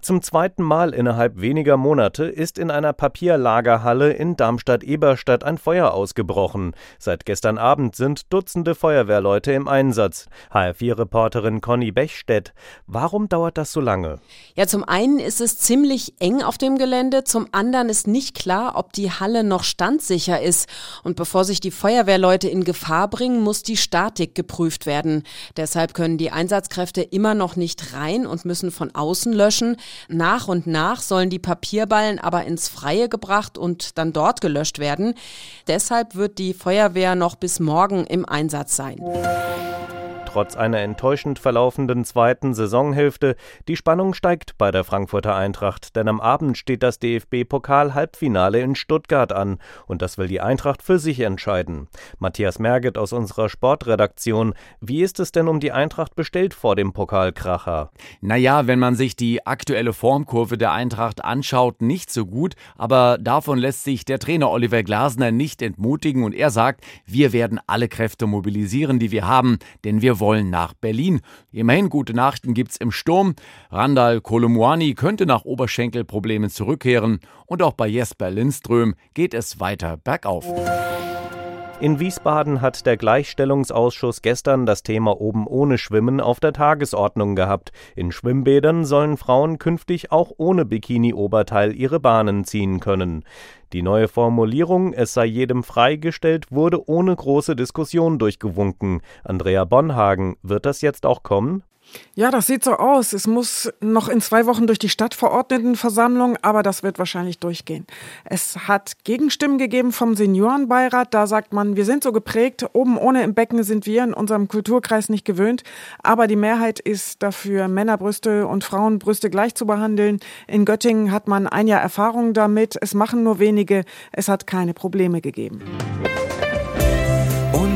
Zum zweiten Mal innerhalb weniger Monate ist in einer Papierlagerhalle in Darmstadt-Eberstadt ein Feuer ausgebrochen. Seit gestern Abend sind Dutzende Feuerwehrleute im Einsatz. HR4-Reporterin Conny Bechstedt. Warum dauert das so lange? Ja, zum einen ist es ziemlich eng auf dem Gelände, zum anderen ist nicht klar, ob die Halle noch standsicher ist. Und bevor sich die Feuerwehrleute in Gefahr bringen, muss die Statik geprüft werden. Deshalb können die Einsatzkräfte immer noch nicht rein und müssen von außen löschen. Menschen. Nach und nach sollen die Papierballen aber ins Freie gebracht und dann dort gelöscht werden. Deshalb wird die Feuerwehr noch bis morgen im Einsatz sein trotz einer enttäuschend verlaufenden zweiten Saisonhälfte. Die Spannung steigt bei der Frankfurter Eintracht, denn am Abend steht das DFB-Pokal-Halbfinale in Stuttgart an und das will die Eintracht für sich entscheiden. Matthias Merget aus unserer Sportredaktion. Wie ist es denn um die Eintracht bestellt vor dem Pokalkracher? Naja, wenn man sich die aktuelle Formkurve der Eintracht anschaut, nicht so gut, aber davon lässt sich der Trainer Oliver Glasner nicht entmutigen und er sagt, wir werden alle Kräfte mobilisieren, die wir haben, denn wir wollen wollen nach Berlin. Immerhin gute Nachrichten gibt's im Sturm. Randall Kolomuani könnte nach Oberschenkelproblemen zurückkehren und auch bei Jesper Lindström geht es weiter bergauf. In Wiesbaden hat der Gleichstellungsausschuss gestern das Thema oben ohne Schwimmen auf der Tagesordnung gehabt. In Schwimmbädern sollen Frauen künftig auch ohne Bikini-Oberteil ihre Bahnen ziehen können. Die neue Formulierung, es sei jedem freigestellt, wurde ohne große Diskussion durchgewunken. Andrea Bonhagen, wird das jetzt auch kommen? Ja, das sieht so aus. Es muss noch in zwei Wochen durch die Stadtverordnetenversammlung, aber das wird wahrscheinlich durchgehen. Es hat Gegenstimmen gegeben vom Seniorenbeirat. Da sagt man, wir sind so geprägt, oben ohne im Becken sind wir in unserem Kulturkreis nicht gewöhnt. Aber die Mehrheit ist dafür, Männerbrüste und Frauenbrüste gleich zu behandeln. In Göttingen hat man ein Jahr Erfahrung damit. Es machen nur wenige. Es hat keine Probleme gegeben.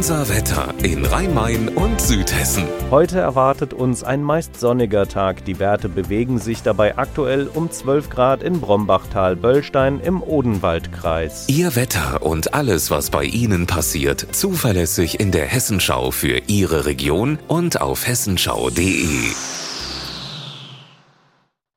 Unser Wetter in Rhein-Main und Südhessen. Heute erwartet uns ein meist sonniger Tag. Die Werte bewegen sich dabei aktuell um 12 Grad in Brombachtal-Böllstein im Odenwaldkreis. Ihr Wetter und alles, was bei Ihnen passiert, zuverlässig in der Hessenschau für Ihre Region und auf hessenschau.de.